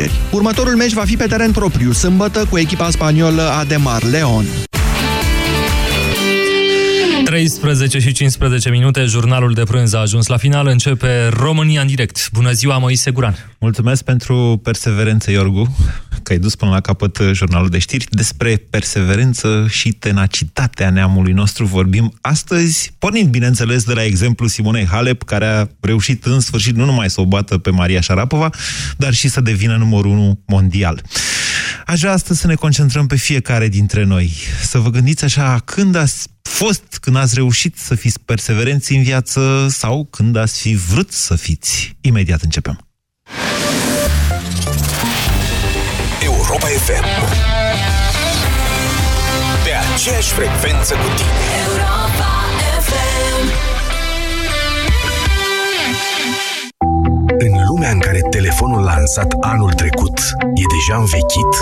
înfrângeri. Următorul meci va fi pe teren propriu, sâmbătă, cu echipa spaniolă Ademar Leon. 13 și 15 minute, jurnalul de prânz a ajuns la final, începe România în direct. Bună ziua, Moise Guran! Mulțumesc pentru perseverență, Iorgu, că ai dus până la capăt jurnalul de știri. Despre perseverență și tenacitatea neamului nostru vorbim astăzi, pornind, bineînțeles, de la exemplu Simonei Halep, care a reușit în sfârșit nu numai să o bată pe Maria Șarapova, dar și să devină numărul 1 mondial. Aș vrea astăzi să ne concentrăm pe fiecare dintre noi, să vă gândiți așa, când ați fost, când ați reușit să fiți perseverenți în viață sau când ați fi vrut să fiți. Imediat începem. Europa FM Pe aceeași frecvență cu tine Europa FM În lumea în care telefonul lansat anul trecut e deja învechit,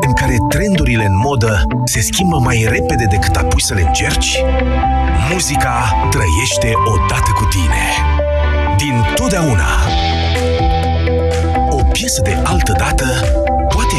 în care trendurile în modă se schimbă mai repede decât apuci să le încerci, muzica trăiește odată cu tine. Din totdeauna. O piesă de altă dată poate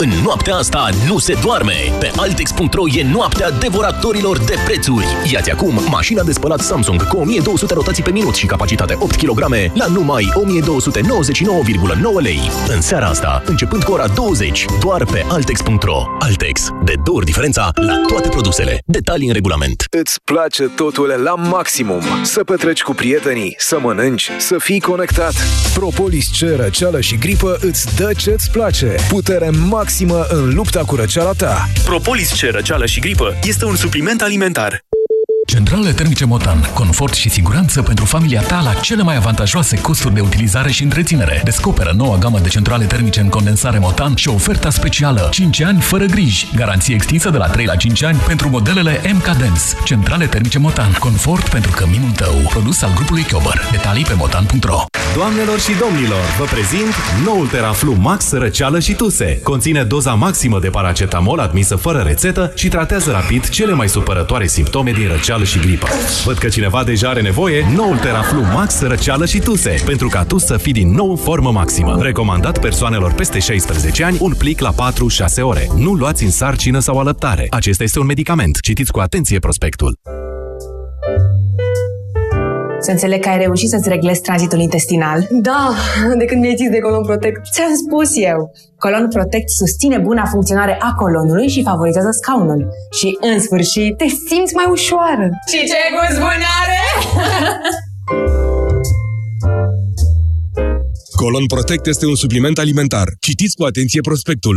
În noaptea asta nu se doarme! Pe Altex.ro e noaptea devoratorilor de prețuri. Iați acum mașina de spălat Samsung cu 1200 rotații pe minut și capacitate 8 kg la numai 1299,9 lei. În seara asta, începând cu ora 20, doar pe Altex.ro. Altex. De două ori diferența la toate produsele. Detalii în regulament. Îți place totul la maximum. Să petreci cu prietenii, să mănânci, să fii conectat. Propolis C, răceală și gripă îți dă ce-ți place. Putere maximă maximă în lupta cu răceala ta. Propolis C, răceală și gripă este un supliment alimentar. Centrale termice Motan. Confort și siguranță pentru familia ta la cele mai avantajoase costuri de utilizare și întreținere. Descoperă noua gamă de centrale termice în condensare Motan și oferta specială 5 ani fără griji. Garanție extinsă de la 3 la 5 ani pentru modelele MK Dance. Centrale termice Motan. Confort pentru căminul tău. Produs al grupului Chiober. Detalii pe motan.ro Doamnelor și domnilor, vă prezint noul Teraflu Max răceală și tuse. Conține doza maximă de paracetamol admisă fără rețetă și tratează rapid cele mai supărătoare simptome din răceală răceală și gripă. Văd că cineva deja are nevoie, noul Teraflu Max, răceală și tuse, pentru ca tu să fii din nou formă maximă. Recomandat persoanelor peste 16 ani, un plic la 4-6 ore. Nu luați în sarcină sau alăptare. Acesta este un medicament. Citiți cu atenție prospectul. Să înțeleg că ai reușit să-ți reglezi tranzitul intestinal. Da, de când mi-ai zis de Colon Protect. Ți-am spus eu. Colon Protect susține buna funcționare a colonului și favorizează scaunul. Și, în sfârșit, te simți mai ușoară. Și ce gust bun are! Colon Protect este un supliment alimentar. Citiți cu atenție prospectul.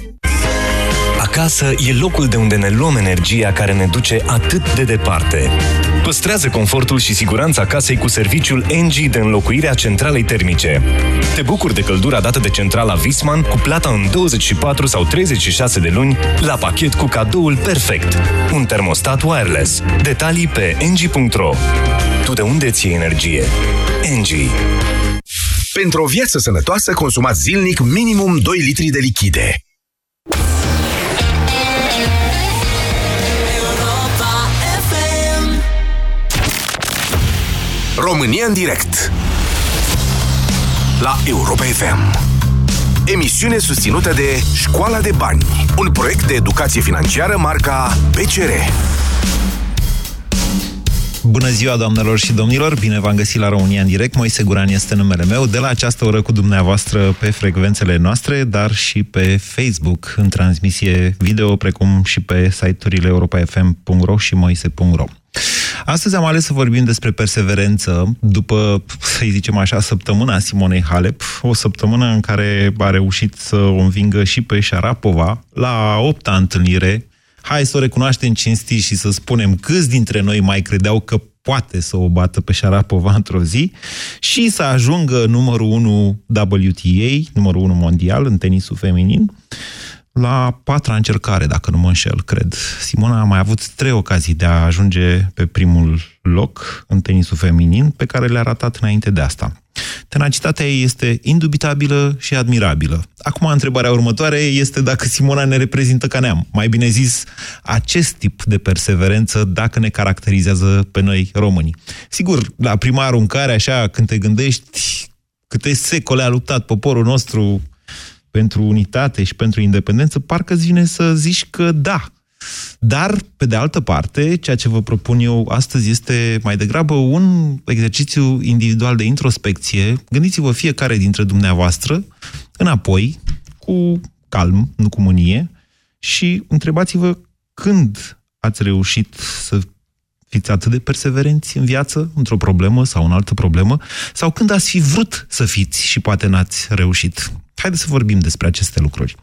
Acasă e locul de unde ne luăm energia care ne duce atât de departe. Păstrează confortul și siguranța casei cu serviciul NG de înlocuire a centralei termice. Te bucuri de căldura dată de centrala Visman cu plata în 24 sau 36 de luni la pachet cu cadoul perfect. Un termostat wireless. Detalii pe ng.ro Tu de unde ți energie? NG Pentru o viață sănătoasă, consumați zilnic minimum 2 litri de lichide. România în direct La Europa FM Emisiune susținută de Școala de Bani Un proiect de educație financiară marca PCR Bună ziua, doamnelor și domnilor! Bine v-am găsit la România în direct. Moise Guran este numele meu. De la această oră cu dumneavoastră pe frecvențele noastre, dar și pe Facebook, în transmisie video, precum și pe site-urile europa.fm.ro și moise.ro. Astăzi am ales să vorbim despre perseverență după, să zicem așa, săptămâna Simonei Halep, o săptămână în care a reușit să o învingă și pe Șarapova la opta întâlnire. Hai să o recunoaștem cinstit și să spunem câți dintre noi mai credeau că poate să o bată pe Șarapova într-o zi și să ajungă numărul 1 WTA, numărul 1 mondial în tenisul feminin, la patra încercare, dacă nu mă înșel, cred. Simona a mai avut trei ocazii de a ajunge pe primul loc în tenisul feminin, pe care le-a ratat înainte de asta. Tenacitatea ei este indubitabilă și admirabilă. Acum, întrebarea următoare este dacă Simona ne reprezintă ca neam. Mai bine zis, acest tip de perseverență, dacă ne caracterizează pe noi românii. Sigur, la prima aruncare, așa, când te gândești câte secole a luptat poporul nostru pentru unitate și pentru independență, parcă îți vine să zici că da, dar, pe de altă parte, ceea ce vă propun eu astăzi este mai degrabă un exercițiu individual de introspecție. Gândiți-vă fiecare dintre dumneavoastră înapoi, cu calm, nu cu mânie, și întrebați-vă când ați reușit să fiți atât de perseverenți în viață, într-o problemă sau în altă problemă, sau când ați fi vrut să fiți și poate n-ați reușit. Haideți să vorbim despre aceste lucruri.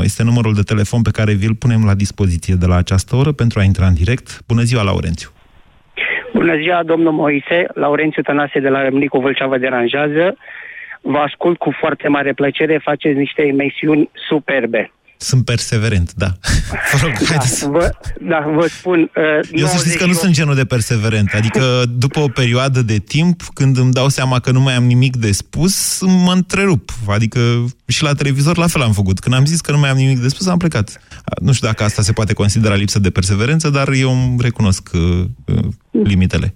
0372069599 este numărul de telefon pe care vi-l punem la dispoziție de la această oră pentru a intra în direct. Bună ziua, Laurențiu! Bună ziua, domnul Moise. Laurențiu Tănase de la Râmnicu Vâlcea vă deranjează. Vă ascult cu foarte mare plăcere, faceți niște emisiuni superbe. Sunt perseverent, da. Vă rog, da, vă, da, vă spun... Uh, Eu să știți că nu sunt genul de perseverent. Adică, după o perioadă de timp, când îmi dau seama că nu mai am nimic de spus, mă întrerup. Adică și la televizor la fel am făcut. Când am zis că nu mai am nimic de spus, am plecat. Nu știu dacă asta se poate considera lipsă de perseverență, dar eu îmi recunosc uh, uh limitele.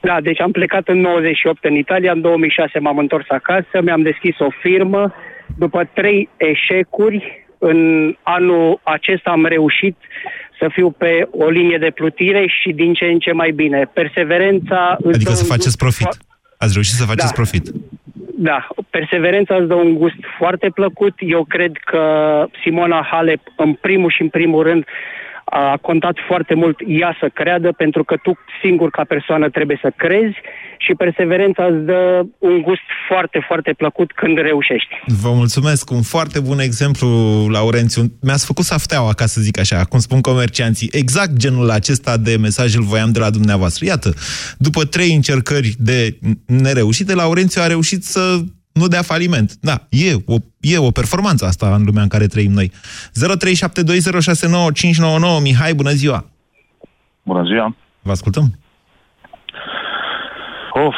Da, deci am plecat în 98 în Italia, în 2006 m-am întors acasă, mi-am deschis o firmă, după trei eșecuri, în anul acesta am reușit să fiu pe o linie de plutire și din ce în ce mai bine. Perseverența... Adică să faceți profit. Ați reușit să faceți da. profit. Da, perseverența îți dă un gust foarte plăcut. Eu cred că Simona Halep, în primul și în primul rând, a contat foarte mult ea să creadă, pentru că tu singur ca persoană trebuie să crezi și perseverența îți dă un gust foarte, foarte plăcut când reușești. Vă mulțumesc, un foarte bun exemplu, Laurențiu. Mi-ați făcut safteaua, ca să zic așa, cum spun comercianții. Exact genul acesta de mesaj îl voiam de la dumneavoastră. Iată, după trei încercări de nereușite, Laurențiu a reușit să nu dea faliment. Da, e o, e o performanță asta în lumea în care trăim noi. 0372069599 Mihai, bună ziua! Bună ziua! Vă ascultăm! Of,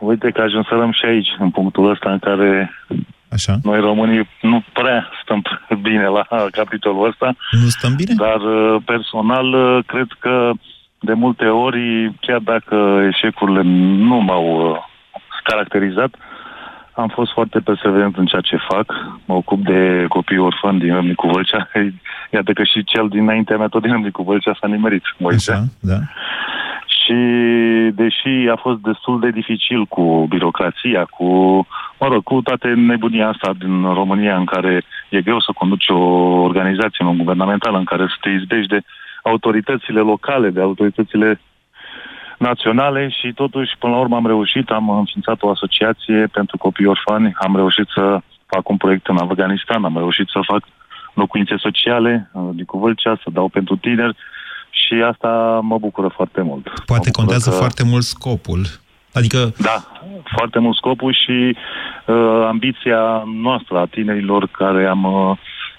uite că ajungem și aici, în punctul ăsta în care Așa. noi românii nu prea stăm bine la capitolul ăsta. Nu stăm bine? Dar uh, personal uh, cred că de multe ori, chiar dacă eșecurile nu m-au uh, caracterizat, am fost foarte perseverent în ceea ce fac. Mă ocup de copii orfani din Râmnicu Vâlcea. Iată că și cel dinaintea mea tot din Râmnicu Vâlcea s-a nimerit. Așa, da. Și deși a fost destul de dificil cu birocrația, cu, mă rog, cu toate nebunia asta din România în care e greu să conduci o organizație non-guvernamentală, în care să te izbești de autoritățile locale, de autoritățile naționale și totuși, până la urmă, am reușit, am înființat o asociație pentru copii orfani, am reușit să fac un proiect în Afganistan, am reușit să fac locuințe sociale uh, din Cuvâlcea, să dau pentru tineri și asta mă bucură foarte mult. Poate contează că... foarte mult scopul. Adică... Da, foarte mult scopul și uh, ambiția noastră a tinerilor care am, uh,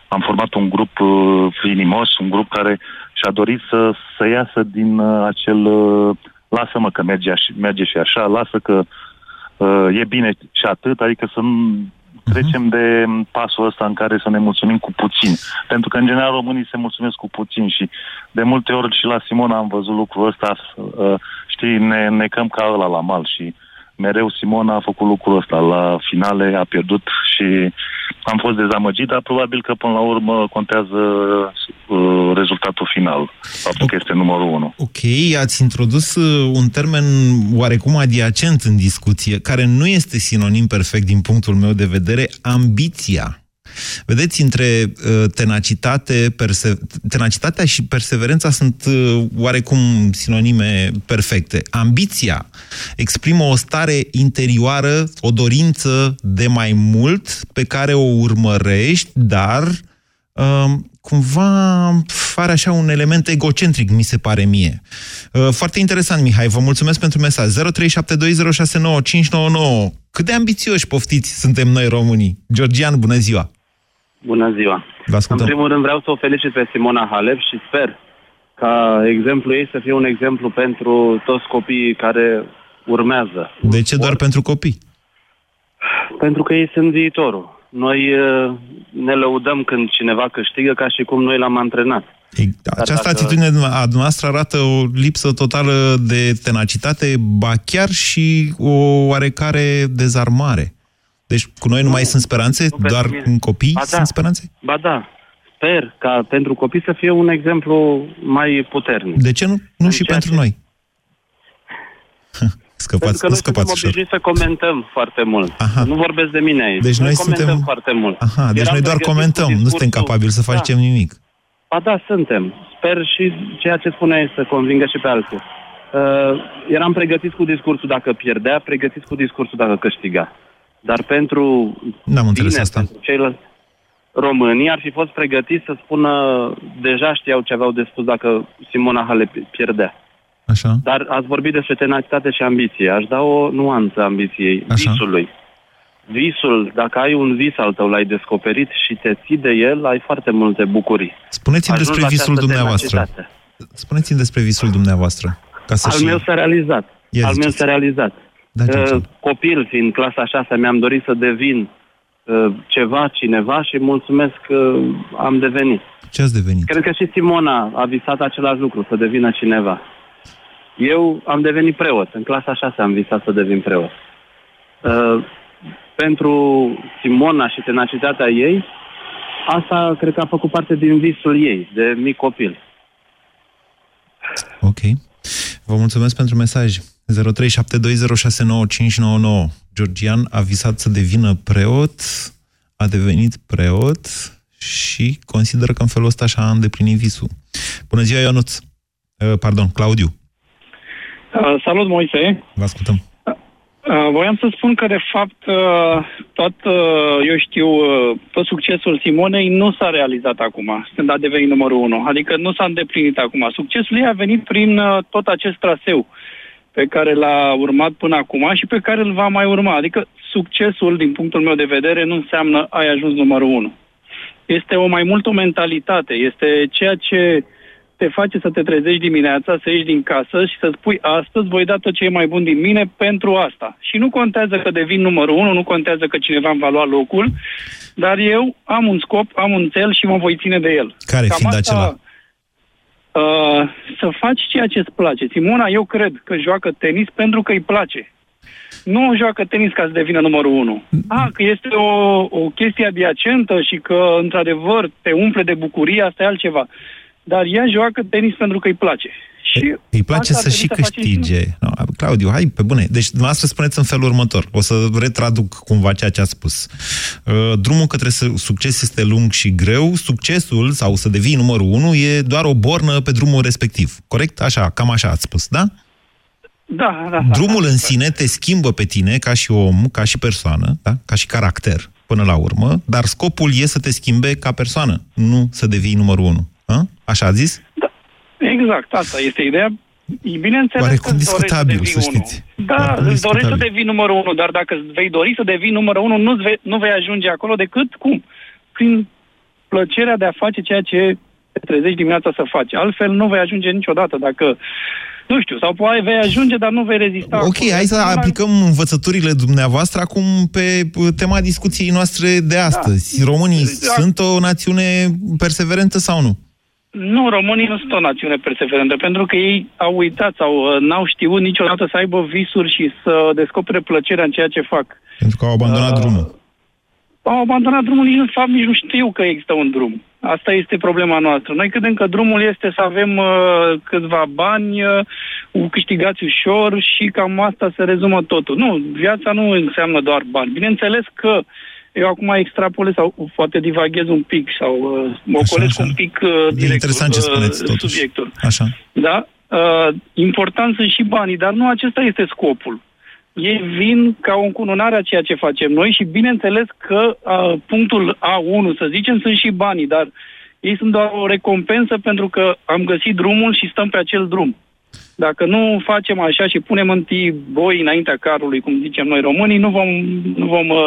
am format un grup uh, inimos, un grup care și-a dorit să, să iasă din uh, acel uh, lasă-mă că merge, merge și așa, lasă că uh, e bine și atât, adică să nu mhm. trecem de pasul ăsta în care să ne mulțumim cu puțin. Pentru că, în general, românii se mulțumesc cu puțin și de multe ori și la Simona am văzut lucrul ăsta, uh, știi, ne necăm ca ăla la mal și mereu Simona a făcut lucrul ăsta. La finale a pierdut și am fost dezamăgit, dar probabil că până la urmă contează uh, rezultatul final, faptul că este numărul unu. Ok, ați introdus uh, un termen oarecum adiacent în discuție, care nu este sinonim perfect din punctul meu de vedere, ambiția. Vedeți, între uh, tenacitate, perse- tenacitatea și perseverența sunt uh, oarecum sinonime perfecte. Ambiția exprimă o stare interioară, o dorință de mai mult pe care o urmărești, dar uh, cumva are așa un element egocentric, mi se pare mie. Uh, foarte interesant, Mihai, vă mulțumesc pentru mesaj. 0372069599. Cât de ambițioși poftiți suntem noi românii? Georgian, bună ziua! Bună ziua! Vă ascultăm. În primul rând vreau să o felicit pe Simona Halep și sper ca exemplu ei să fie un exemplu pentru toți copiii care urmează. De ce doar pentru copii? Pentru că ei sunt viitorul. Noi uh, ne lăudăm când cineva câștigă ca și cum noi l-am antrenat. Această dacă- atitudine a dumneavoastră arată o lipsă totală de tenacitate, ba chiar și o oarecare dezarmare. Deci cu noi nu mai sunt speranțe? pentru Doar mine. în copii Ba da. sunt speranțe? Ba da, sper ca pentru copii să fie un exemplu mai puternic. De ce nu, nu și ceea pentru ce- noi? Pentru Scăpați, că nu noi suntem scăpați ușor. obișnuiți să comentăm foarte mult. Aha. Nu vorbesc de mine aici. Deci noi comentăm suntem- foarte mult. Aha, deci Eram noi doar pregătit cu comentăm, nu suntem discursul- capabili să Da. facem nimic. Ba da, suntem. Sper și ceea ce spuneai să convingă și pe alții. Uh, eram pregătiți cu discursul dacă pierdea, pregătiți cu discursul dacă câștiga. Dar pentru N-am înțeles bine, asta. pentru ceilalți românii ar fi fost pregătiți să spună deja știau ce aveau de spus dacă Simona Halep pierdea. Așa. Dar ați vorbit despre tenacitate și ambiție. Aș da o nuanță ambiției, Așa. visului. Visul, dacă ai un vis al tău, l-ai descoperit și te ții de el, ai foarte multe bucurii. Spuneți-mi Ajungi despre la visul această dumneavoastră. tenacitate. Spuneți-mi despre visul dumneavoastră. Ca să Al și... meu s-a realizat. Ia Al meu ziceți. s-a realizat. Da, ce Uh, copil, fiind clasa 6, mi-am dorit să devin uh, ceva, cineva și mulțumesc că am devenit. Ce ați devenit? Cred că și Simona a visat același lucru, să devină cineva. Eu am devenit preot. În clasa 6 am visat să devin preot. Uh, pentru Simona și tenacitatea ei, asta cred că a făcut parte din visul ei, de mic copil. Ok. Vă mulțumesc pentru mesaj. 0372069599. Georgian a visat să devină preot, a devenit preot și consideră că în felul ăsta și-a îndeplinit visul. Bună ziua, Ionuț! Uh, Pardon, Claudiu. Uh, salut, Moise. Vă ascultăm. Uh, voiam să spun că, de fapt, uh, tot, uh, eu știu, uh, tot succesul Simonei nu s-a realizat acum, când a devenit numărul unu. Adică nu s-a îndeplinit acum. Succesul ei a venit prin uh, tot acest traseu pe care l-a urmat până acum și pe care îl va mai urma. Adică succesul, din punctul meu de vedere, nu înseamnă ai ajuns numărul unu. Este o mai mult o mentalitate, este ceea ce te face să te trezești dimineața, să ieși din casă și să spui astăzi voi da tot ce e mai bun din mine pentru asta. Și nu contează că devin numărul unu, nu contează că cineva îmi va lua locul, dar eu am un scop, am un cel și mă voi ține de el. Care fiind acela? Uh, să faci ceea ce îți place. Simona, eu cred că joacă tenis pentru că îi place. Nu joacă tenis ca să devină numărul unu. A, că este o, o chestie adiacentă și că, într-adevăr, te umple de bucurie, asta e altceva. Dar ea joacă tenis pentru că îi place. Și Îi place asta ar să și trebui să facem câștige. No, Claudiu, hai pe bune. Deci dumneavoastră spuneți în felul următor. O să retraduc cumva ceea ce a spus. Uh, Drumul către su- succes este lung și greu. Succesul, sau să devii numărul unu, e doar o bornă pe drumul respectiv. Corect? Așa, cam așa ați spus, da? Da, da. Drumul în sine te schimbă pe tine ca și om, ca și persoană, da? ca și caracter, până la urmă, dar scopul e să te schimbe ca persoană, nu să devii numărul unu. A? Așa a zis? Exact, asta este ideea. E Bineînțeles Oarecum că îți dorești să discutabil, devii să unul. știți. Da, Oarecum îți dorești să discutabil. devii numărul unu, dar dacă îți vei dori să devii numărul unu, nu vei, nu vei ajunge acolo decât cum? Prin plăcerea de a face ceea ce te trezești dimineața să faci. Altfel nu vei ajunge niciodată dacă nu știu, sau poate vei ajunge, dar nu vei rezista. Ok, acolo. hai să aplicăm învățăturile dumneavoastră acum pe uh, tema discuției noastre de astăzi. Românii Exact. sunt o națiune perseverentă sau nu? Nu, românii nu sunt o națiune perseverentă, pentru că ei au uitat sau uh, n-au știut niciodată să aibă visuri și să descopere plăcerea în ceea ce fac. Pentru că au abandonat Uh, drumul. Au abandonat drumul, nici nu, de fapt, nici nu știu că există un drum. Asta este problema noastră. Noi credem că drumul este să avem uh, câțiva bani uh, câștigați ușor și cam asta se rezumă totul. Nu, viața nu înseamnă doar bani. Bineînțeles că eu acum extrapolez sau poate divaghez un pic sau uh, mă ocolesc un pic uh, direct interesant ce uh, spuneți, totuși. subiectul. Așa. Da? Uh, important sunt și banii, dar nu acesta este scopul. Ei vin ca o încununare a ceea ce facem noi și bineînțeles că uh, punctul A1, să zicem, sunt și banii, dar ei sunt doar o recompensă pentru că am găsit drumul și stăm pe acel drum. Dacă nu facem așa și punem întâi boi înaintea carului, cum zicem noi românii, nu vom, nu vom uh,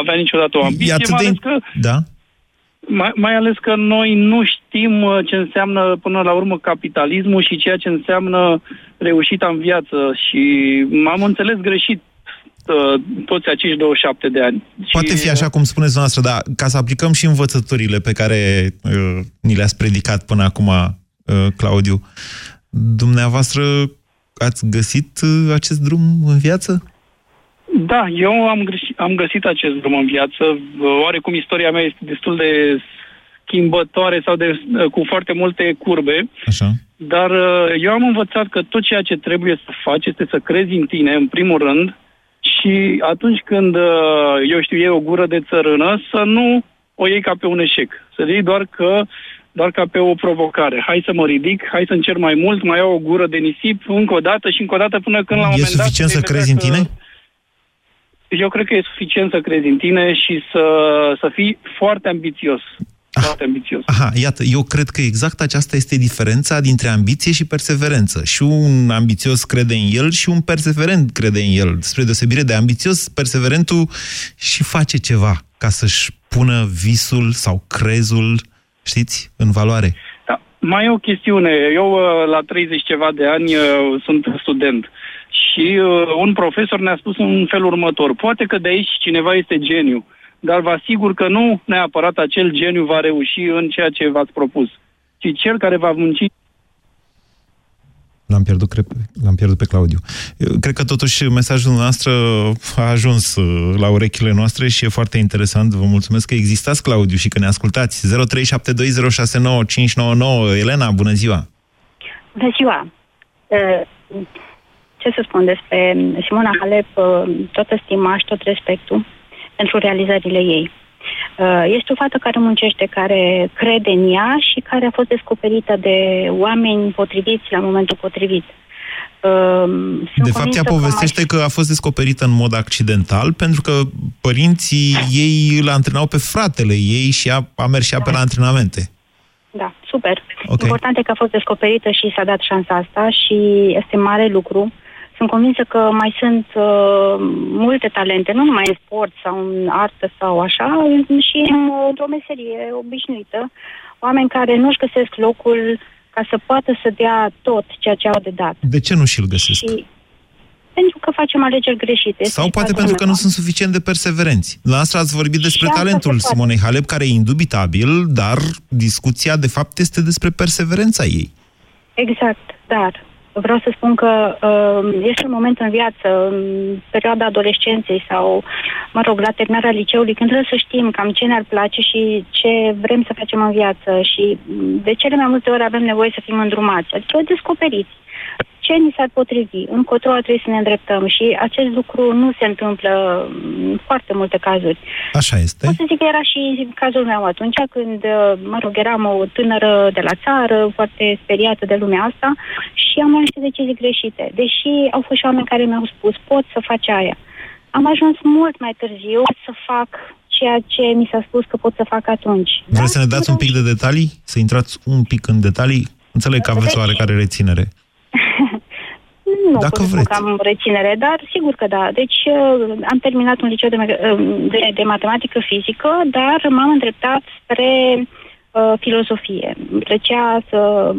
avea niciodată o ambiție, E atât mai de... ales că Da? mai, mai ales că noi nu știm uh, ce înseamnă până la urmă capitalismul și ceea ce înseamnă reușita în viață și m-am înțeles greșit uh, toți acești 27 de ani. Poate și, fi așa cum spuneți noastră, dar ca să aplicăm și învățăturile pe care uh, ni le-ați predicat până acum, uh, Claudiu, dumneavoastră ați găsit uh, acest drum în viață? Da, eu am, greșit, am găsit acest drum în viață. Oarecum istoria mea este destul de schimbătoare sau de, cu foarte multe curbe. Așa. Dar uh, eu am învățat că tot ceea ce trebuie să faci este să crezi în tine, în primul rând, și atunci când, uh, eu știu, iei o gură de țărână, să nu o iei ca pe un eșec. Să iei doar că doar ca pe o provocare. Hai să mă ridic, hai să încerc mai mult, mai iau o gură de nisip, încă o dată și încă o dată până când la un E moment dat... suficient să vei vedea crezi în că- tine? Eu cred că e suficient să crezi în tine și să, să fii foarte ambițios. Foarte ambițios. Aha, iată, eu cred că exact aceasta este diferența dintre ambiție și perseverență. Și un ambițios crede în el și un perseverent crede în el. Spre deosebire de ambițios, perseverentul și face ceva ca să-și pună visul sau crezul, știți, în valoare. Da. Mai e o chestiune. Eu uh, la 30 ceva de ani uh, sunt student și uh, un profesor ne-a spus în felul următor. Poate că de aici cineva este geniu, dar vă asigur că nu neapărat acel geniu va reuși în ceea ce v-ați propus, ci cel care va munci L-am pierdut, cred, l-am pierdut pe Claudiu. Eu Cred că totuși mesajul noastră a ajuns uh, la urechile noastre și e foarte interesant. Vă mulțumesc că existați, Claudiu, și că ne ascultați. 0372069599. Elena, bună ziua! Bună ziua! Uh, Ce să spun despre Simona Halep, uh, toată stima și tot respectul pentru realizările ei. Uh, Este o fată care muncește, care crede în ea și care a fost descoperită de oameni potriviți la momentul potrivit. Uh, sunt De fapt, ea convinsă că povestește că a fost descoperită în mod accidental, pentru că părinții ei îl antrenau pe fratele ei și a, a mers și ea pe la antrenamente. Da, super. Ok. Important e că a fost descoperită și s-a dat șansa asta și este mare lucru. Sunt convinsă că mai sunt uh, multe talente, nu numai în sport sau în artă sau așa, și în, uh, într-o meserie obișnuită. Oameni care nu-și găsesc locul ca să poată să dea tot ceea ce au de dat. De ce nu și-l găsesc? Și pentru că facem alegeri greșite. Sau Este poate și pentru că nu altceva. sunt suficient de perseverenți. La asta ați vorbit despre asta se talentul poate. Simonei Halep, care e indubitabil, dar discuția, de fapt, este despre perseverența ei. Exact, dar vreau să spun că uh, este un moment în viață, în perioada adolescenței sau, mă rog, la terminarea liceului, când trebuie să știm cam ce ne-ar place și ce vrem să facem în viață și mm, de cele mai multe ori avem nevoie să fim îndrumați, adică descoperiți ce ni s-ar potrivi, încotro ar trebui să ne îndreptăm și acest lucru nu se întâmplă în foarte multe cazuri. Așa este. Pot să zic că era și cazul meu atunci când, uh, mă rog, eram o tânără de la țară, foarte speriată de lumea asta și am luat niște decizii greșite. Deși au fost și oameni care mi-au spus, poți să faci aia. Am ajuns mult mai târziu să fac ceea ce mi s-a spus că pot să fac atunci. Vreți să ne dați un pic de detalii? Să intrați un pic în detalii? Înțeleg că aveți oarecare reținere. Nu Dacă pot să spun vreți. că am reținere, dar sigur că da. Deci uh, am terminat un liceu de, me- uh, de, de matematică fizică, dar m-am îndreptat spre uh, filozofie. Îmi plăcea să,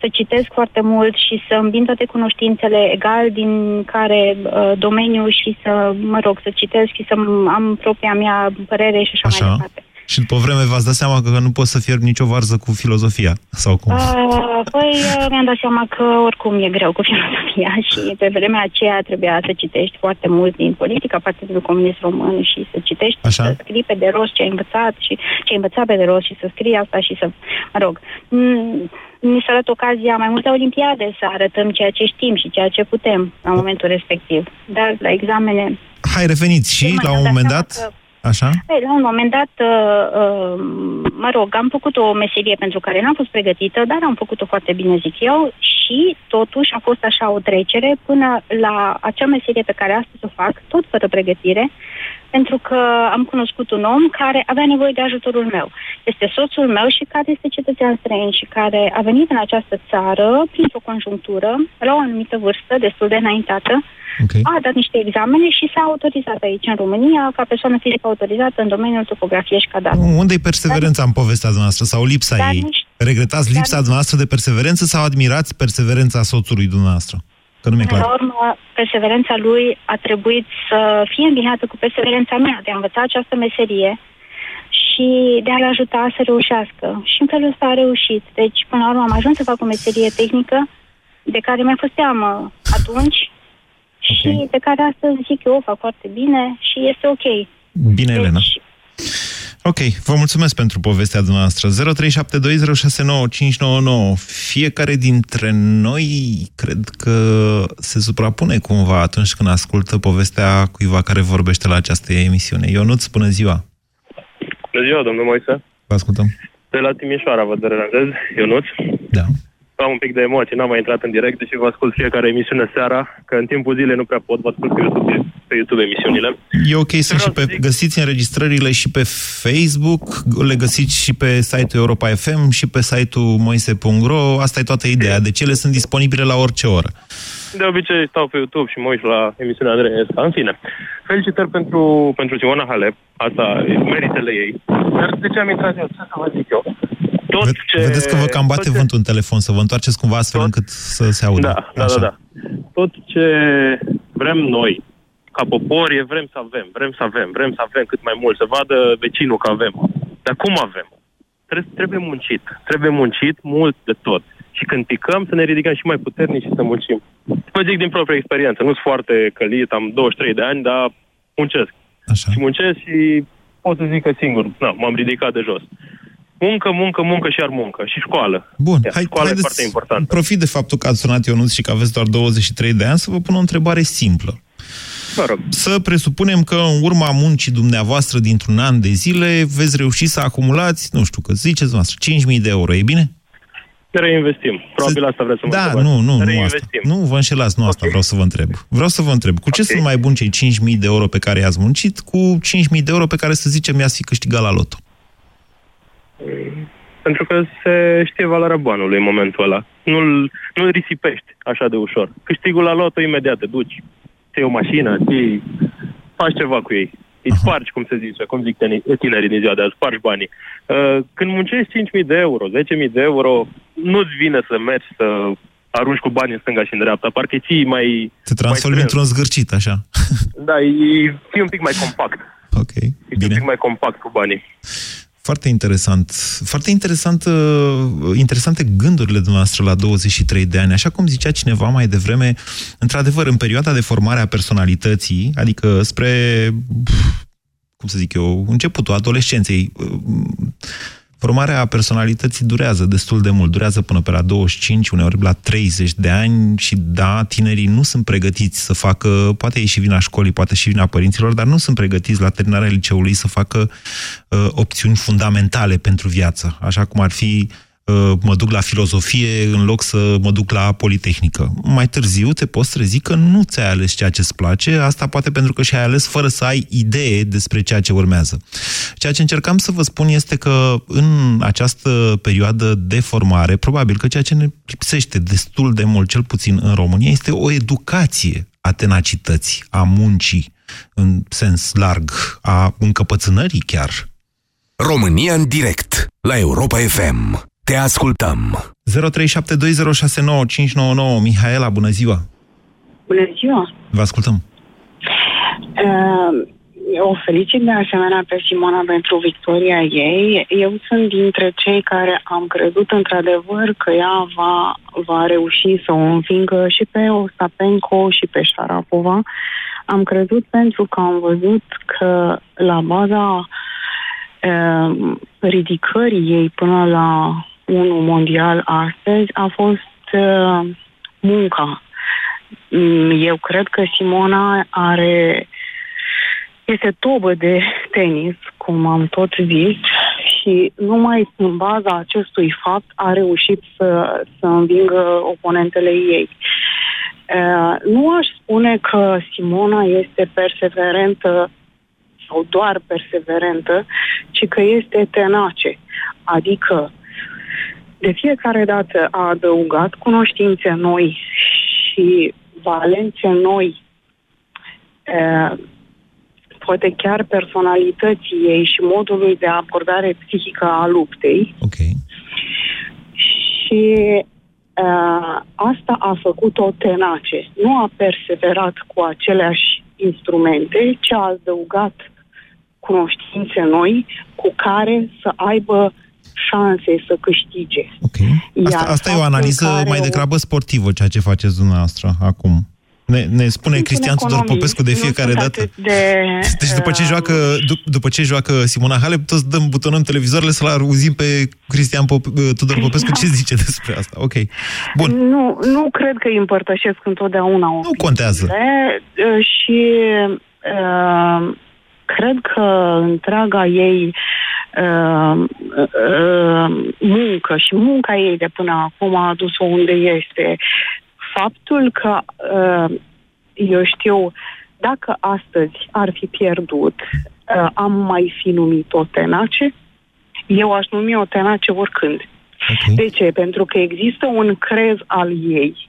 să citesc foarte mult și să îmbin toate cunoștințele egal din care uh, domeniu și să, mă rog, să citesc și să am propria mea părere și așa, mai Așa. departe. Și după vreme v-ați dat seama că nu poți să fierbi nicio varză cu filozofia, sau cum? Uh, păi uh, mi-am dat seama că oricum e greu cu filozofia și pe vremea aceea trebuia să citești foarte mult din politica Partidului Comunist Român și să citești, Așa. să scrii pe de rost ce ai învățat și ce ai învățat pe de rost și să scrii asta și să, mă rog, m- mi s-a dat ocazia mai multe olimpiade să arătăm ceea ce știm și ceea ce putem la momentul respectiv. Dar la examene Hai, reveniți și, Tocmai la mi-am un dat moment seama dat, că- așa? Păi, la un moment dat, uh, uh, mă rog, am făcut o meserie pentru care n-am fost pregătită, dar am făcut-o foarte bine, zic eu, și totuși a fost așa o trecere până la acea meserie pe care astăzi o fac, tot fără pregătire, pentru că am cunoscut un om care avea nevoie de ajutorul meu. Este soțul meu și care este cetățean străin și care a venit în această țară printr-o conjunctură, la o anumită vârstă, destul de înaintată, okay. a dat niște examene și s-a autorizat aici, în România, ca persoană fizică autorizată în domeniul topografiei și cadastru. Unde e perseverența în povestea noastră sau lipsa Dar ei? nu știu. Regretați Dar lipsa nu- noastră de perseverență sau admirați perseverența soțului dumneavoastră? Că nu mi-e Până la clar. urmă, perseverența lui a trebuit să fie îmbinată cu perseverența mea de a învăța această meserie și de a-l ajuta să reușească. Și în felul ăsta a reușit. Deci, până la urmă, am ajuns să fac o meserie tehnică de care mi-a fost teamă atunci și de care astăzi zic eu o fac foarte bine și este ok. Bine, Elena. Ok, vă mulțumesc pentru povestea dumneavoastră. 0372069599. Fiecare dintre noi cred că se suprapune cumva atunci când ascultă povestea cuiva care vorbește la această emisiune. Ionuț, bună ziua! Bună ziua, domnul Moise. Vă ascultăm. De la Timișoara vă deranjez, Ionuț. Da. Am un pic de emoții, n-am mai intrat în direct, deși vă ascult fiecare emisiune seara, că în timpul zilei nu prea pot, vă ascult pe YouTube, pe YouTube emisiunile. E ok să și pe, găsiți înregistrările și pe Facebook, le găsiți și pe site-ul Europa FM și pe site-ul moise.ro. Asta e toată ideea. Deci ele sunt disponibile la orice oră. De obicei stau pe YouTube și mă uit la emisiunea Andreesca. În fine, felicitări pentru, pentru Simona Halep, asta e meritele ei. Dar de ce am intrat eu? Ce să vă zic eu? Tot ce... Vedeți că vă cam bate tot ce- vântul în telefon, să vă întoarceți cumva astfel încât să se audă. Da, da, da, da. Tot ce vrem noi, ca popor, e vrem să avem, vrem să avem, vrem să avem cât mai mult, să vadă vecinul că avem. Dar cum avem? Tre- trebuie muncit. Trebuie muncit mult de tot. Și când picăm, să ne ridicăm și mai puternici și să muncim. Vă zic din propria experiență. Nu sunt foarte călit, am 23 de ani, dar muncesc. Așa. Și muncesc și pot să zic că singur. Da, m-am ridicat de jos. Muncă, muncă, muncă și iar muncă. Și școală. Bun, Iar hai, școala e haideți, foarte importantă. profit de faptul că ați sunat Ionuț și că aveți doar 23 de ani să vă pun o întrebare simplă. Mă rog. Să presupunem că în urma muncii dumneavoastră dintr-un an de zile veți reuși să acumulați, nu știu, că ziceți noastră, 5.000 de euro, e bine? Reinvestim. Probabil asta vreți să mă Da, întrebați. nu, nu, nu asta. Reinvestim. Nu, vă înșelați, nu asta vreau să vă întreb. Vreau să vă întreb, cu ce sunt mai buni cei 5.000 de euro pe care i-ați muncit cu 5.000 de euro pe care, să zicem, i-ați fi câștigat la loto? Pentru că se știe valoarea banului în momentul ăla. Nu-l, nu-l risipești așa de ușor. Câștigul la loto imediat te duci. Ți o mașină, ți faci ceva cu ei. Îi spargi, cum se zice, cum zic tine- tinerii din ziua de azi, spargi banii. Uh, Când muncești 5.000 de euro, 10.000 de euro, nu-ți vine să mergi să arunci cu bani în stânga și în dreapta. Parcă ții mai... Te transformi mai într-un zgârcit, așa. Da, e, e un pic mai compact. Ok, E un pic mai compact cu banii. Foarte interesant. Foarte interesant, uh, interesante gândurile dumneavoastră la 23 de ani. Așa cum zicea cineva mai devreme, într-adevăr, în perioada de formare a personalității, adică spre, cum să zic eu, începutul adolescenței, uh, formarea personalității durează destul de mult. Durează până pe la 25, uneori la 30 de ani și da, tinerii nu sunt pregătiți să facă, poate e și vina școlii, poate și vina părinților, dar nu sunt pregătiți la terminarea liceului să facă uh, opțiuni fundamentale pentru viață, așa cum ar fi uh, mă duc la filozofie în loc să mă duc la politehnică. Mai târziu te poți trezi că nu ți-ai ales ceea ce îți place, asta poate pentru că și-ai ales fără să ai idee despre ceea ce urmează. Ceea ce încercam să vă spun este că în această perioadă de formare, probabil că ceea ce ne lipsește destul de mult, cel puțin în România, este o educație a tenacității, a muncii, în sens larg, a încăpățânării chiar. România în direct la Europa FM. Te ascultăm. 0372069599 Mihaela, bună ziua! Bună ziua! Vă ascultăm. Uh, o felicit de asemenea pe Simona pentru victoria ei. Eu sunt dintre cei care am crezut într-adevăr că ea va, va reuși să o învingă și pe Ostapenko și pe Sharapova. Am crezut pentru că am văzut că la baza uh, ridicării ei până la unul mondial astăzi a fost uh, munca. Mm, Eu cred că Simona are este tobă de tenis, cum am tot zis, și numai în baza acestui fapt a reușit să, să învingă oponentele ei. Uh, nu aș spune că Simona este perseverentă sau doar perseverentă, ci că este tenace. Adică, de fiecare dată a adăugat cunoștințe noi și valențe noi, uh, poate chiar personalității ei și modului de abordare psihică a luptei. Ok. Și uh, asta a făcut-o tenace. Nu a perseverat cu aceleași instrumente, ci a adăugat cunoștințe noi cu care să aibă șanse să câștige. Asta, asta e o faptul analiză care mai o- degrabă sportivă, ceea ce faceți dumneavoastră acum. Ne, ne spune Sunt Cristian un Tudor economist, Popescu de nu fiecare sunt dată. atât De, Deci după ce uh, joacă, dup- după ce joacă Simona Halep, toți dăm, butonăm televizoarele să-l auzim pe Cristian Pop- Tudor Popescu ce zice despre asta. Ok. Bun. Nu, nu cred că îi împărtășesc întotdeauna Nu contează. Și uh, cred că întreaga ei uh, uh, muncă și munca ei de până acum a adus-o unde este. Faptul că, uh, eu știu, dacă astăzi ar fi pierdut, uh, am mai fi numit-o tenace, eu aș numi o tenace oricând. Okay. De ce? Pentru că există un crez al ei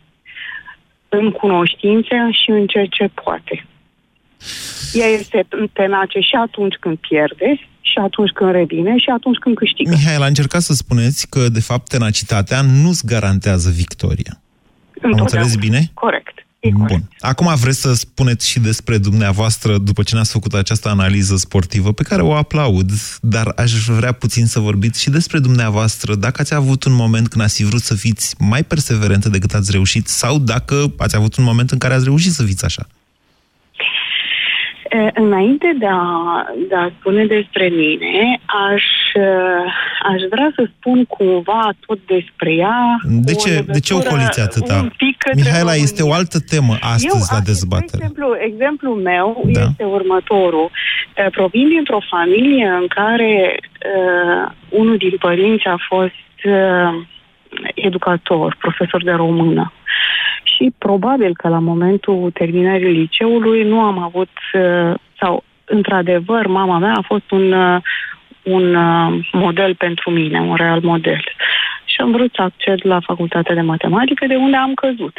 în cunoștințe și în ceea ce poate. Ea este tenace și atunci când pierde, și atunci când revine, și atunci când câștigă. Mihail, a încercat să spuneți că, de fapt, tenacitatea nu-ți garantează victoria. Am înțeles bine? Corect. Bun. Acum vreți să spuneți și despre dumneavoastră, după ce ne-ați făcut această analiză sportivă, pe care o aplaud, dar aș vrea puțin să vorbiți și despre dumneavoastră, dacă ați avut un moment când ați fi vrut să fiți mai perseverentă decât ați reușit, sau dacă ați avut un moment în care ați reușit să fiți așa. E, Înainte de a, de a spune despre mine, aș, eh, aș vrea să spun cumva tot despre ea. De o ce, de ce o legătură coliți atâta? un pic către Mihaela, România. este o altă temă astăzi Eu, la aș- dezbatere. Exemplu, exemplul meu da. este următorul. Eh, Provin dintr-o familie în care uh, unul din părinți a fost uh, educator, profesor de română. Și probabil că la momentul terminării liceului nu am avut, uh, sau într-adevăr, mama mea a fost un, uh, un uh, model pentru mine, un real model. Și am vrut să acced la facultatea de matematică, de unde am căzut.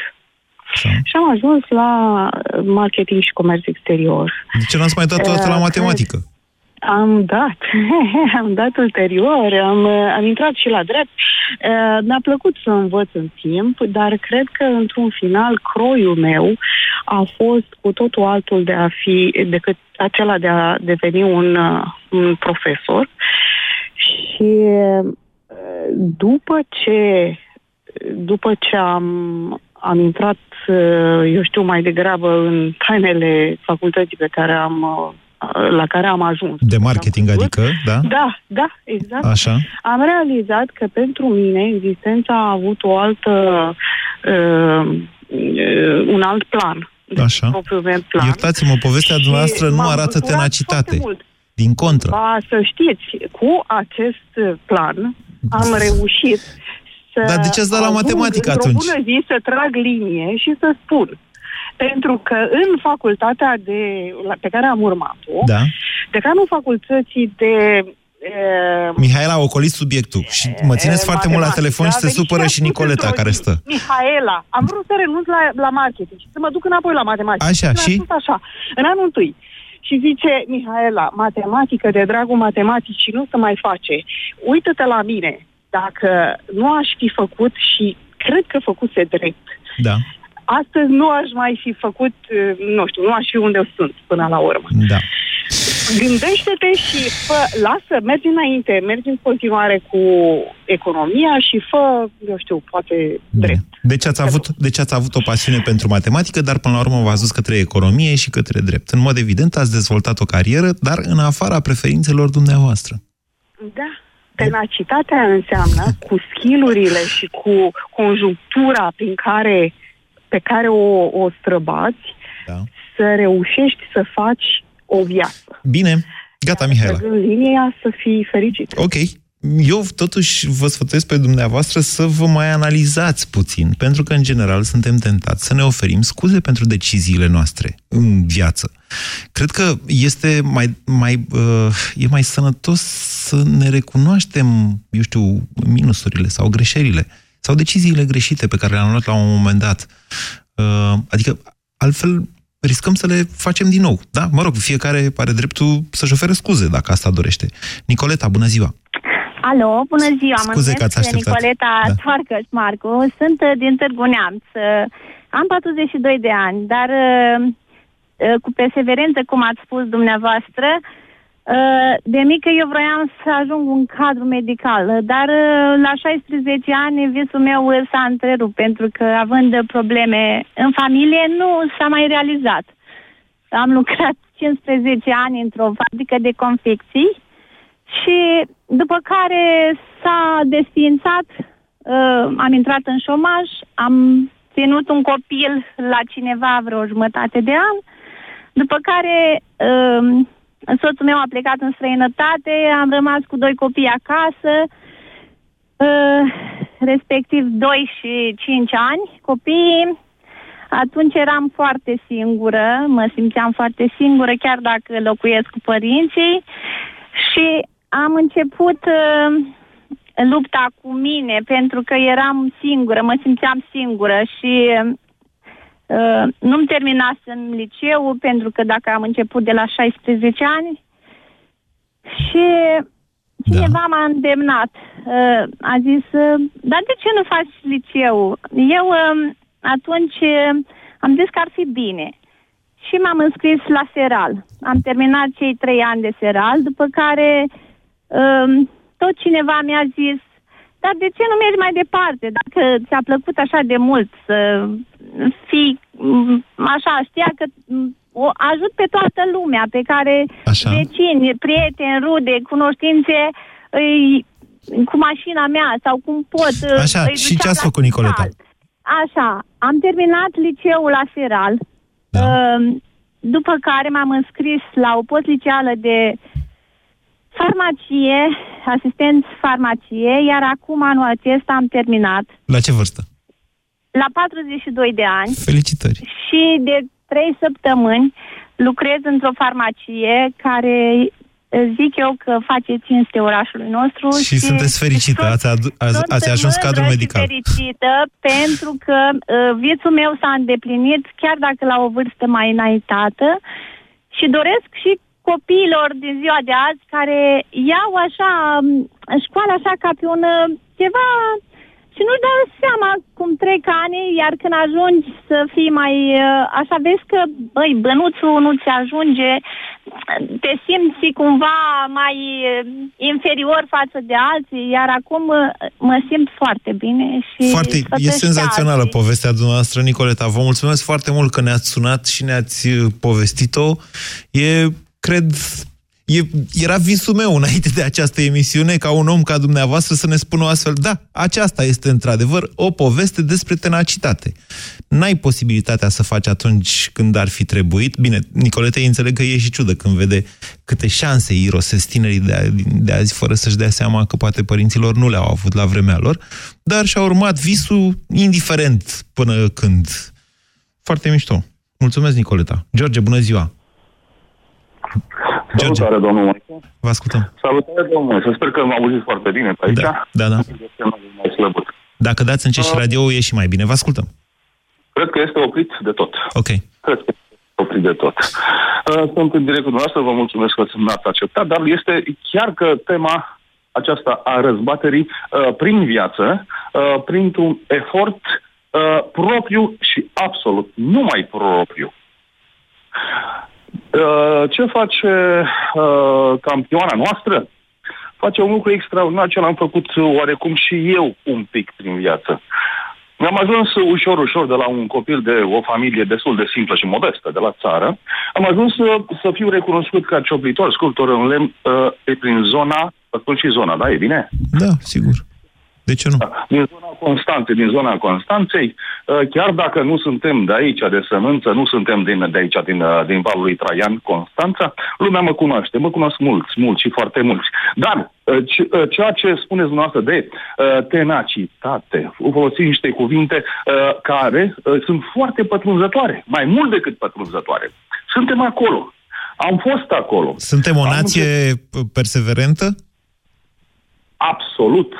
Și am ajuns la uh, marketing și comerț exterior. De ce n-ați mai dat o dată la Eh, matematică? Am dat, am dat ulterior, am, uh, am intrat și la drept. Uh, Mi-a plăcut să învăț în timp, dar cred că într-un final croiul meu a fost cu totul altul de a fi decât acela de a deveni un, uh, un profesor. Și uh, după ce după ce am, am intrat, uh, eu știu, mai degrabă în tainele facultății pe care am, uh, la care am ajuns. De marketing, adică, da? Da, da, exact. Așa. Am realizat că pentru mine existența a avut o altă, uh, uh, un alt plan. Așa. Propriul meu plan. Iertați-mă, povestea Și dumneavoastră nu m-am arată bucurat tenacitate. foarte mult. Din contră. Ba, să știți, cu acest plan am reușit să Dar de ce ați dat la ajung matematică într-o atunci? bună zi să trag linie și să spun. Pentru că în facultatea de, la, pe care am urmat-o, Da. decanul facultății de e, Mihaela a ocolit subiectul și mă țineți e, foarte mult la matematică, telefon și a se venit supără a și spus Nicoleta într-o care zi, stă. Mihaela, am vrut să renunț la, la marketing și să mă duc înapoi la matematică. Așa, Mi-a și? spus așa, în anul întâi. Și zice, Mihaela, matematică de dragul matematicii nu se mai face. Uită-te la mine. Dacă nu aș fi făcut și cred că făcuse drept, Da. Astăzi nu aș mai fi făcut, eh, nu știu, nu aș fi unde sunt până la urmă. Da. Gândește-te și fă, lasă, mergi înainte, mergi în continuare cu economia și fă, eu știu, poate drept. Deci ați, avut, deci ați avut o pasiune pentru matematică, dar până la urmă v-ați dus către economie și către drept. În mod evident ați dezvoltat o carieră, dar în afara preferințelor dumneavoastră. Da. Tenacitatea înseamnă cu skillurile și cu conjunctura prin care, pe care o, o străbați, da. să reușești să faci o viață. Bine, gata, Mihaela. În linia să fii fericit. Ok. Eu totuși vă sfătuiesc pe dumneavoastră să vă mai analizați puțin, pentru că în general suntem tentați să ne oferim scuze pentru deciziile noastre în viață. Cred că este mai, mai, uh, e mai sănătos să ne recunoaștem, eu știu, minusurile sau greșelile sau deciziile greșite pe care le-am luat la un moment dat. Uh, adică, altfel, riscăm să le facem din nou. Da? Mă rog, fiecare are dreptul să-și ofere scuze, dacă asta dorește. Nicoleta, bună ziua! Alo, bună ziua, Scuze mă că ați numesc așteptat. Nicoleta Da. Toarcăș Marcu, sunt uh, din Târgu Neamț. Uh, Am 42 de ani, dar uh, uh, cu perseverență, cum ați spus dumneavoastră, uh, de mică eu vroiam să ajung un cadru medical, uh, dar uh, la 16 ani visul meu uh, s-a întrerupt pentru că având uh, probleme în familie nu s-a mai realizat. Am lucrat 15 ani într-o fabrică de confecții și după care s-a desființat, uh, am intrat în șomaj, am ținut un copil la cineva vreo jumătate de an, după care uh, soțul meu a plecat în străinătate, am rămas cu doi copii acasă, uh, respectiv 2 și 5 ani, copiii. Atunci eram foarte singură, mă simțeam foarte singură, chiar dacă locuiesc cu părinții. Și am început uh, lupta cu mine pentru că eram singură, mă simțeam singură și uh, nu-mi terminasem liceu pentru că dacă am început de la 16 ani și cineva m-a îndemnat. Uh, a zis, uh, dar de ce nu faci liceu? Eu uh, atunci uh, am zis că ar fi bine. Și m-am înscris la Seral. Am terminat cei trei ani de Seral, după care um, tot cineva mi-a zis dar de ce nu mergi mai departe? Dacă ți-a plăcut așa de mult să fii m, așa, știa că m, o ajut pe toată lumea pe care Așa. vecini, prieteni, rude, cunoștințe îi, cu mașina mea sau cum pot. Așa, îi și duceam ce ați la făcut, Nicoleta? spital. Așa, am terminat liceul la Seral, da. după care m-am înscris la o postliceală de farmacie, asistent farmacie, iar acum anul acesta am terminat La ce vârstă? La 42 de ani Felicitări! și de 3 săptămâni lucrez într-o farmacie care eh, zic eu că face cinste orașului nostru Și sunteți fericită, ați, adu- ați, sunt ați ajuns mândră cadrul și medical. fericită pentru că uh, visul meu s-a îndeplinit chiar dacă la o vârstă mai înaintată și doresc și copiilor din ziua de azi care iau așa m, școală așa ca pe un uh, ceva și nu-și dau seama cum trec ani, iar când ajungi să fii mai uh, așa, vezi că, băi, bănuțul nu ți ajunge, te simți cumva mai uh, inferior față de alții, iar acum uh, mă simt foarte bine și... Foarte, e sfătuiesc senzațională alții. povestea dumneavoastră, Nicoleta. Vă mulțumesc foarte mult că ne-ați sunat și ne-ați uh, povestit-o. E, cred, e, era visul meu înainte de această emisiune ca un om ca dumneavoastră să ne spună o astfel, da, aceasta este într-adevăr o poveste despre tenacitate. N-ai posibilitatea să faci atunci când ar fi trebuit. Bine, Nicoleta înțeleg că e și ciudă când vede câte șanse irosesc tinerii de, a- de azi fără să-și dea seama că poate părinților nu le-au avut la vremea lor, dar și-a urmat visul indiferent până când. Foarte mișto. Mulțumesc, Nicoleta. George, bună ziua! Salutare, domnul Moise. Vă ascultăm. Salutare, domnul Moise. Sper că mă auziți foarte bine pe aici. Da, da, da. Este mai slăbut. Dacă dați încet și radio, e și mai bine. Vă ascultăm. Cred că este oprit de tot. Ok. Cred că este oprit de tot. Uh, Sunt în direct cu dumneavoastră, vă mulțumesc că n-ați acceptat, dar este chiar că tema aceasta a răzbaterii uh, prin viață, uh, printr-un efort uh, propriu și absolut numai propriu. Uh, ce face uh, campioana noastră? Face un lucru extraordinar ce l-am făcut oarecum și eu un pic prin viață. Mi-am ajuns ușor, ușor de la un copil de o familie destul de simplă și modestă de la țară. Am ajuns să, să fiu recunoscut ca cioplitor, sculptor în lemn uh, pe prin zona, spun și zona, da, e bine? Da, sigur. De ce nu? Da, din zona Constanței, din zona Constanței, uh, chiar dacă nu suntem de aici, de Sămânță, nu suntem din, de aici, din, uh, din valul lui Traian, Constanța, lumea mă cunoaște, mă cunosc mulți, mulți și foarte mulți. Dar uh, ceea ce spuneți dumneavoastră de tenacitate, folosiți niște cuvinte care sunt foarte pătrunzătoare, mai mult decât pătrunzătoare. Suntem acolo. Am fost acolo. Suntem o nație Am... perseverentă? Absolut.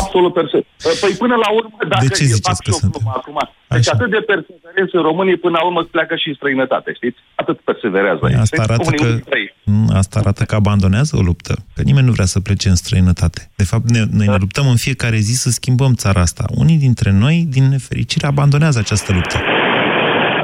Absolut perseverent. Păi până la urmă, dacă de ce ziceți că sunt? acum, deci atât de perseverență în România, până la urmă pleacă și în străinătate, știți? Atât perseverează. Asta arată, că, mm, asta arată că abandonează o luptă. Că nimeni nu vrea să plece în străinătate. De fapt, ne, noi ne luptăm în fiecare zi să schimbăm țara asta. Unii dintre noi, din nefericire, abandonează această luptă.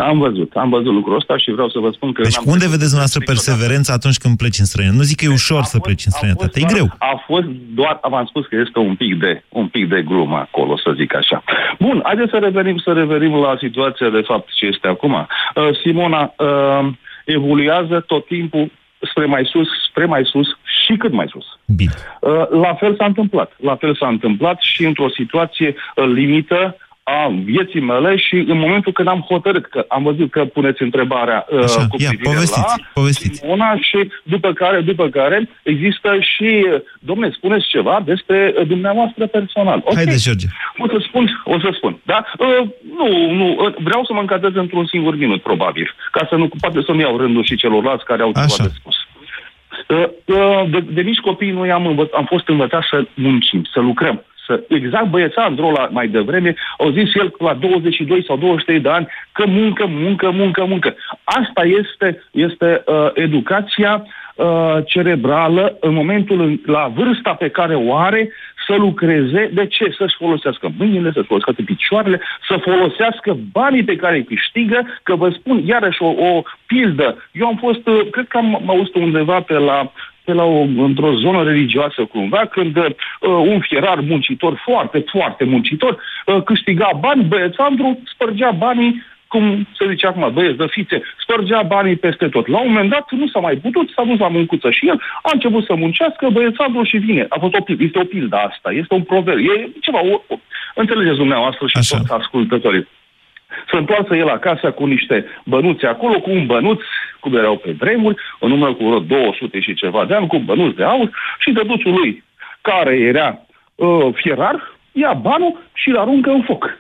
Am văzut, am văzut lucrul ăsta și vreau să vă spun că... Deci unde vedeți dumneavoastră perseverența atunci când pleci în străinătate? Nu zic că e ușor să pleci în străinătate, e greu. A fost doar, v-am spus că este un pic de, un pic de glumă acolo, să zic așa. Bun, haideți să revenim, să revenim la situația de fapt ce este acum. Uh, Simona uh, evoluează tot timpul spre mai sus, spre mai sus și cât mai sus. Bine. Uh, la fel s-a întâmplat. La fel s-a întâmplat și într-o situație uh, limită a vieții mele și în momentul când am hotărât, că am văzut că puneți întrebarea uh, Așa, cu ia, privire povestiți, la povestiți. Simona și după care, după care există și, domne, spuneți ceva despre uh, dumneavoastră personal. Okay. Haide, George. O să spun, o să spun, da? Uh, nu, nu, uh, vreau să mă încadrez într-un singur minut, probabil, ca să nu, poate să nu iau rândul și celorlalți care au ceva de spus. Uh, uh, de, de mici copii noi am, învăț- am fost învățați să muncim, să lucrăm să, exact băiețandrul ăla mai devreme, au zis el la 22 sau 23 de ani că muncă, muncă, muncă, muncă. Asta este, este uh, educația uh, cerebrală în momentul, în, la vârsta pe care o are, să lucreze. De ce? Să-și folosească mâinile, să-și folosească picioarele, să folosească banii pe care îi câștigă, că vă spun iarăși o, o pildă. Eu am fost, uh, cred că am auzit undeva pe la pe la o, într-o zonă religioasă cumva, când uh, un fierar muncitor, foarte, foarte muncitor, uh, câștiga bani, băiețandru spărgea banii cum se zice acum, băieți de fițe, spărgea banii peste tot. La un moment dat nu s-a mai putut, s-a dus la muncuță și el a început să muncească, băiețandru și vine. A fost o pildă, este o pildă asta, este un proverb, e ceva, o, o, înțelegeți dumneavoastră și Așa. toți ascultătorii. S-a întoarse el acasă cu niște bănuți acolo, cu un bănuț, cum erau pe vremuri, în număr cu vreo 200 și ceva de ani, cu un bănuț de aur și dăduțul lui, care era uh, fierar, ia banul și îl aruncă în foc.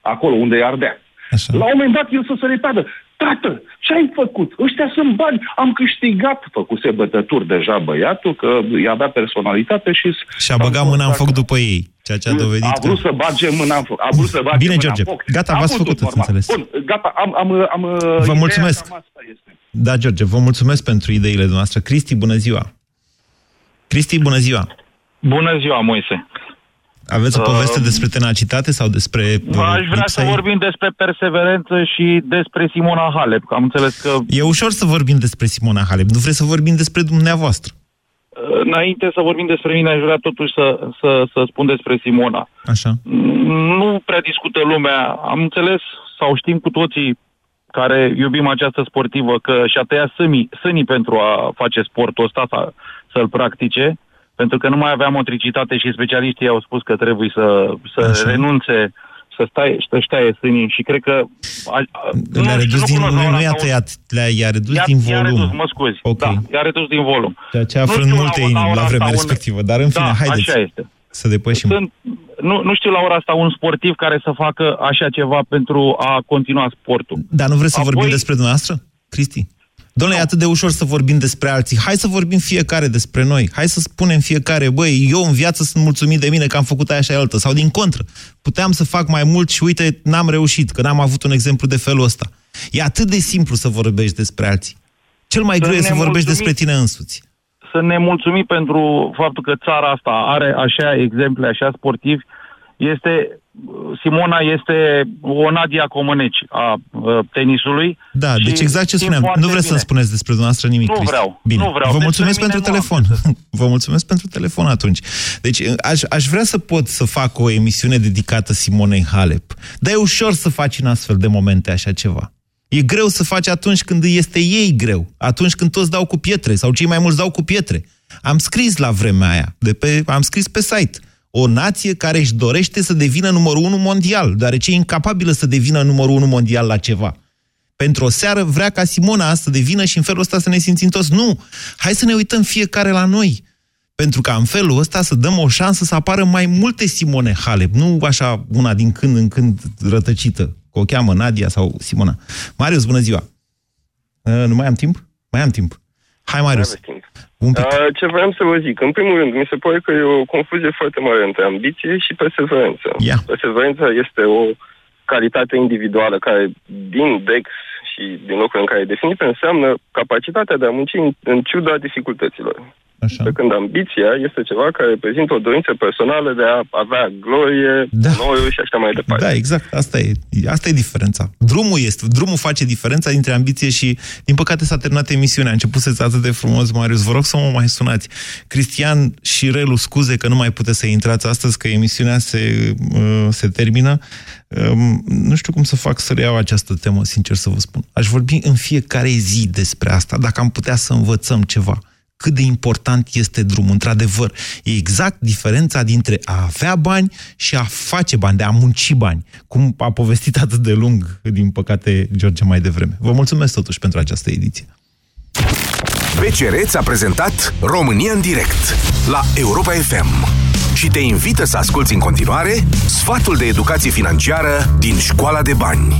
Acolo unde ardea. Așa. La un moment dat el să se repeadă. Tată, ce ai făcut? Ăștia sunt bani. Am câștigat. Făcuse bătături deja băiatul, că i avea personalitate și... Și-a băgat mâna în foc după ei. Ceea ce a dovedit A vrut că... să bage mâna în foc. A vrut să bage Bine, mâna George. în foc. Gata, v-ați făcut, ați înțeles. Bun, gata, am... am, am Vă mulțumesc. Da, George, vă mulțumesc pentru ideile noastre. Cristi, bună ziua. Cristi, bună ziua. Bună ziua, Moise. Aveți o poveste uh, despre tenacitate sau despre... Uh, aș vrea să vorbim despre perseverență și despre Simona Halep, că am înțeles că... E ușor să vorbim despre Simona Halep, nu vreți să vorbim despre dumneavoastră. Uh, înainte să vorbim despre mine, aș vrea totuși să, să, să spun despre Simona. Așa. Nu prea discută lumea. Am înțeles sau știm cu toții care iubim această sportivă că și-a tăiat sânii, sânii pentru a face sportul ăsta, să, să-l practice pentru că nu mai avea motricitate și specialiștii au spus că trebuie să, să renunțe să stai, să taie sânii și cred că... A, a, le-a nu, redus din... Nu, nu i-a tăiat, le-a, i-a redus i-a, din volum. I-a redus, mă scuzi. Okay. Da, i-a redus din volum. Ceea ce a frânt multe inimi la, la vremea respectivă, dar în fine, da, haideți așa este. să depășim. Sunt, nu, nu știu la ora asta un sportiv care să facă așa ceva pentru a continua sportul. Dar nu vreți să Apoi, vorbim despre dumneavoastră, Cristi? Domnule, e atât de ușor să vorbim despre alții. Hai să vorbim fiecare despre noi. Hai să spunem fiecare, băi, eu în viață sunt mulțumit de mine că am făcut aia și aia altă. Sau din contră, puteam să fac mai mult și uite, n-am reușit, că n-am avut un exemplu de felul ăsta. E atât de simplu să vorbești despre alții. Cel mai greu e să vorbești despre tine însuți. Să ne mulțumim pentru faptul că țara asta are așa exemple, așa sportivi, este Simona este o Nadia Comăneci a uh, tenisului. Da, deci exact ce spuneam. Nu vreți să spuneți despre dumneavoastră nimic, Nu Cristi. vreau, Bine. nu vreau. Vă Despre mulțumesc mine pentru nu am telefon. Vă mulțumesc pentru telefon atunci. Deci aș, aș vrea să pot să fac o emisiune dedicată Simonei Halep. Dar e ușor să faci în astfel de momente așa ceva. E greu să faci atunci când îi este ei greu. Atunci când toți dau cu pietre sau cei mai mulți dau cu pietre. Am scris la vremea aia, de pe, am scris pe site. O nație care își dorește să devină numărul unu mondial, deoarece e incapabilă să devină numărul unu mondial la ceva. Pentru o seară vrea ca Simona să devină și în felul ăsta să ne simțim toți. Nu! Hai să ne uităm fiecare la noi. Pentru ca în felul ăsta să dăm o șansă să apară mai multe Simone Halep, nu așa una din când în când rătăcită, că o cheamă Nadia sau Simona. Marius, bună ziua! Uh, nu mai am timp? Mai am timp. Hai, Marius. Un pic. Uh, ce vreau să vă zic? În primul rând, mi se pare că e o confuzie foarte mare între ambiție și perseverență. Yeah. Perseverența este o calitate individuală care, din DEX și din locul în care e definită, înseamnă capacitatea de a munci în, în ciuda dificultăților. Așa. Pe când ambiția este ceva care reprezintă o dorință personală de a avea glorie, Da. onoru și așa mai departe. Da, exact. Asta e, asta e diferența. Drumul este, drumul face diferența dintre ambiție și, din păcate, s-a terminat emisiunea. A început să atât de frumos, Marius. Vă rog să mă mai sunați. Cristian și Relu, scuze că nu mai puteți să intrați astăzi, că emisiunea se, uh, se termină. Um, nu știu cum să fac să reiau această temă, sincer să vă spun. Aș vorbi în fiecare zi despre asta, dacă am putea să învățăm ceva cât de important este drumul. Într-adevăr, e exact diferența dintre a avea bani și a face bani, de a munci bani, cum a povestit atât de lung, din păcate, George mai devreme. Vă mulțumesc totuși pentru această ediție. BCR ți-a prezentat România în direct la Europa FM și te invită să asculti în continuare sfatul de educație financiară din Școala de Bani.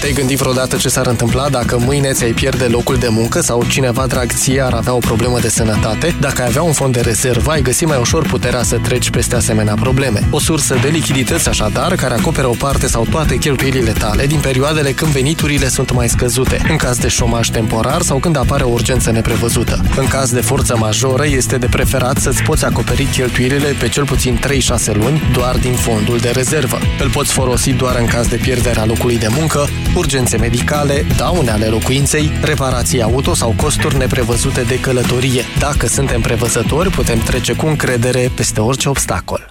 Te-ai gândit vreodată ce s-ar întâmpla dacă mâine ți-ai pierde locul de muncă sau cineva drag ție ar avea o problemă de sănătate? Dacă ai avea un fond de rezervă, ai găsi mai ușor puterea să treci peste asemenea probleme. O sursă de lichidități așadar, care acoperă o parte sau toate cheltuielile tale din perioadele când veniturile sunt mai scăzute, în caz de șomaj temporar sau când apare o urgență neprevăzută. În caz de forță majoră, este de preferat să-ți poți acoperi cheltuielile pe cel puțin 3-6 luni doar din fondul de rezervă. Îl poți folosi doar în caz de pierderea locului de muncă, urgențe medicale, daune ale locuinței, reparații auto sau costuri neprevăzute de călătorie. Dacă suntem prevăzători, putem trece cu încredere peste orice obstacol.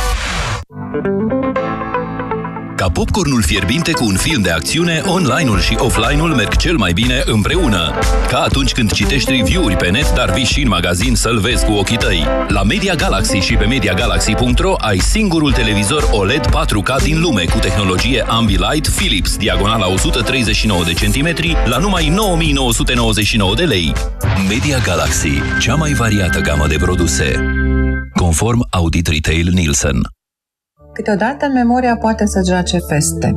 Ca popcornul fierbinte cu un film de acțiune, online-ul și offline-ul merg cel mai bine împreună. Ca atunci când citești review-uri pe net, dar vii și în magazin să-l vezi cu ochii tăi. La Media Galaxy și pe MediaGalaxy.ro ai singurul televizor OLED 4K din lume cu tehnologie Ambilight Philips, diagonala 139 de centimetri, la numai 9999 de lei. Media Galaxy, cea mai variată gamă de produse. Conform Audit Retail Nielsen. Câteodată memoria poate să joace feste.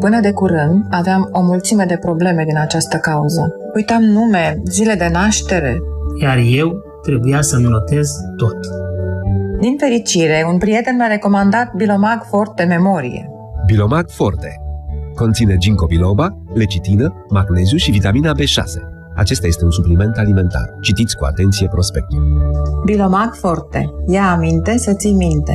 Până de curând aveam o mulțime de probleme din această cauză. Uitam nume, zile de naștere. Iar eu trebuia să-mi notez tot. Din fericire, un prieten mi-a recomandat Bilomag Forte Memorie. Bilomag Forte. Conține ginkgo biloba, lecitină, magneziu și vitamina B6. Acesta este un supliment alimentar. Citiți cu atenție prospectul. Bilomag Forte. Ia aminte să ții minte.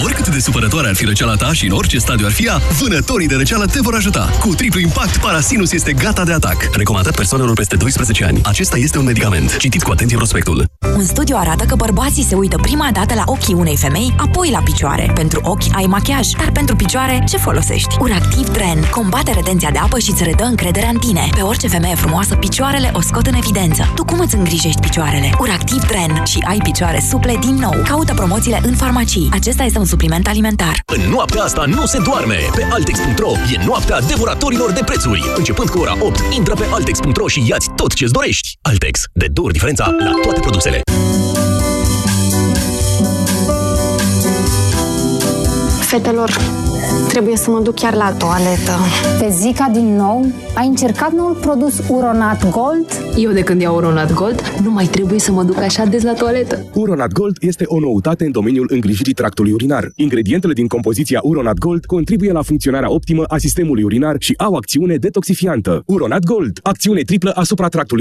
Oricât de supărătoare ar fi răceala ta și în orice stadiu ar fi ea, vânătorii de răceală te vor ajuta. Cu triplu impact, Parasinus este gata de atac. Recomandat persoanelor peste 12 ani. Acesta este un medicament. Citiți cu atenție prospectul. Un studiu arată că bărbații se uită prima dată la ochii unei femei, apoi la picioare. Pentru ochi ai machiaj, dar pentru picioare ce folosești? Uractiv Dren combate retenția de apă și îți redă încrederea în tine. Pe orice femeie frumoasă, picioarele o scot în evidență. Tu cum îți îngrijești picioarele? Uractiv Dren și ai picioare suple din nou. Caută promoțiile în farmacii. Acesta este un supliment alimentar. În noaptea asta nu se doarme. Pe Altex.ro e noaptea devoratorilor de prețuri. Începând cu ora 8, intră pe Altex.ro și iați tot ce-ți dorești. Altex. De două ori diferența la toate produsele. Fetelor, trebuie să mă duc chiar la toaletă. Pe Zica din nou? Ai încercat noul produs Uronat Gold? Eu de când iau Uronat Gold, nu mai trebuie să mă duc așa des la toaletă. Uronat Gold este o noutate în domeniul îngrijirii tractului urinar. Ingredientele din compoziția Uronat Gold contribuie la funcționarea optimă a sistemului urinar și au acțiune detoxifiantă. Uronat Gold, acțiune triplă asupra tractului